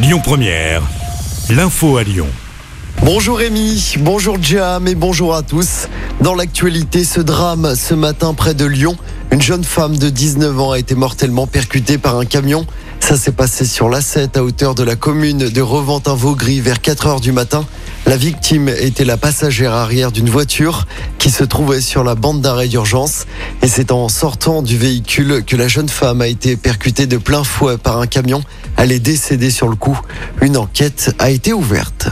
Lyon Première, l'info à Lyon. Bonjour Rémi, bonjour Jam et bonjour à tous. Dans l'actualité, ce drame ce matin près de Lyon, une jeune femme de 19 ans a été mortellement percutée par un camion. Ça s'est passé sur l'A7 à hauteur de la commune de Reventin-Vaugry vers 4 heures du matin. La victime était la passagère arrière d'une voiture qui se trouvait sur la bande d'arrêt d'urgence. Et c'est en sortant du véhicule que la jeune femme a été percutée de plein fouet par un camion. Elle est décédée sur le coup. Une enquête a été ouverte.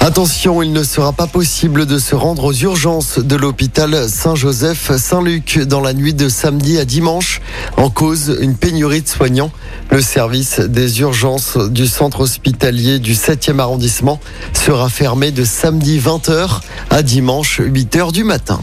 Attention, il ne sera pas possible de se rendre aux urgences de l'hôpital Saint-Joseph-Saint-Luc dans la nuit de samedi à dimanche en cause une pénurie de soignants. Le service des urgences du centre hospitalier du 7e arrondissement sera fermé de samedi 20h à dimanche 8h du matin.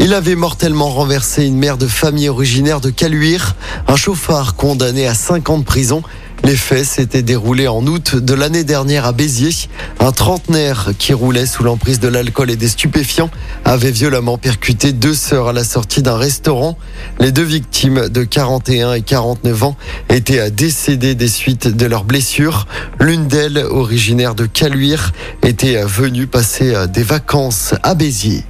Il avait mortellement renversé une mère de famille originaire de Caluire, un chauffard condamné à 5 ans de prison. Les faits s'étaient déroulés en août de l'année dernière à Béziers. Un trentenaire qui roulait sous l'emprise de l'alcool et des stupéfiants avait violemment percuté deux sœurs à la sortie d'un restaurant. Les deux victimes de 41 et 49 ans étaient décédées des suites de leurs blessures. L'une d'elles, originaire de Caluire, était venue passer des vacances à Béziers.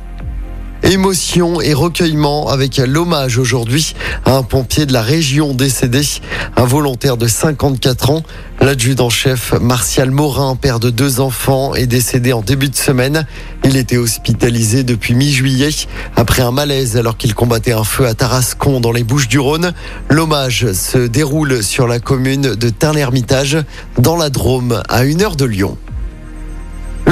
Émotion et recueillement avec l'hommage aujourd'hui à un pompier de la région décédé, un volontaire de 54 ans. L'adjudant-chef Martial Morin, père de deux enfants, est décédé en début de semaine. Il était hospitalisé depuis mi-juillet après un malaise alors qu'il combattait un feu à Tarascon dans les Bouches-du-Rhône. L'hommage se déroule sur la commune de Tain-l'Hermitage dans la Drôme à une heure de Lyon.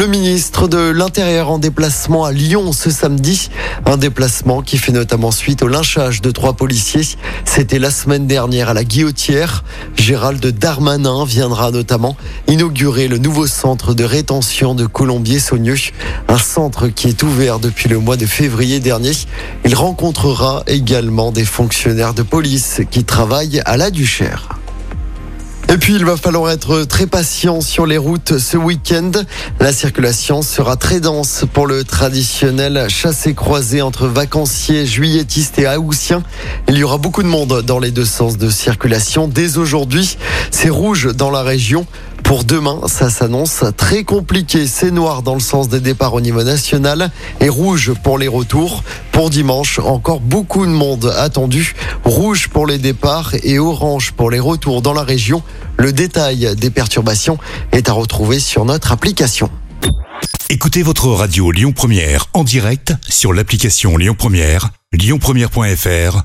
Le ministre de l'Intérieur en déplacement à Lyon ce samedi. Un déplacement qui fait notamment suite au lynchage de trois policiers. C'était la semaine dernière à la Guillotière. Gérald Darmanin viendra notamment inaugurer le nouveau centre de rétention de Colombier-Saunieux. Un centre qui est ouvert depuis le mois de février dernier. Il rencontrera également des fonctionnaires de police qui travaillent à la Duchère. Et puis, il va falloir être très patient sur les routes ce week-end. La circulation sera très dense pour le traditionnel chassé-croisé entre vacanciers, juilletistes et haussiens. Il y aura beaucoup de monde dans les deux sens de circulation. Dès aujourd'hui, c'est rouge dans la région. Pour demain, ça s'annonce très compliqué. C'est noir dans le sens des départs au niveau national et rouge pour les retours. Pour dimanche, encore beaucoup de monde attendu. Rouge pour les départs et orange pour les retours dans la région. Le détail des perturbations est à retrouver sur notre application. Écoutez votre radio Lyon Première en direct sur l'application Lyon Première, lyonpremière.fr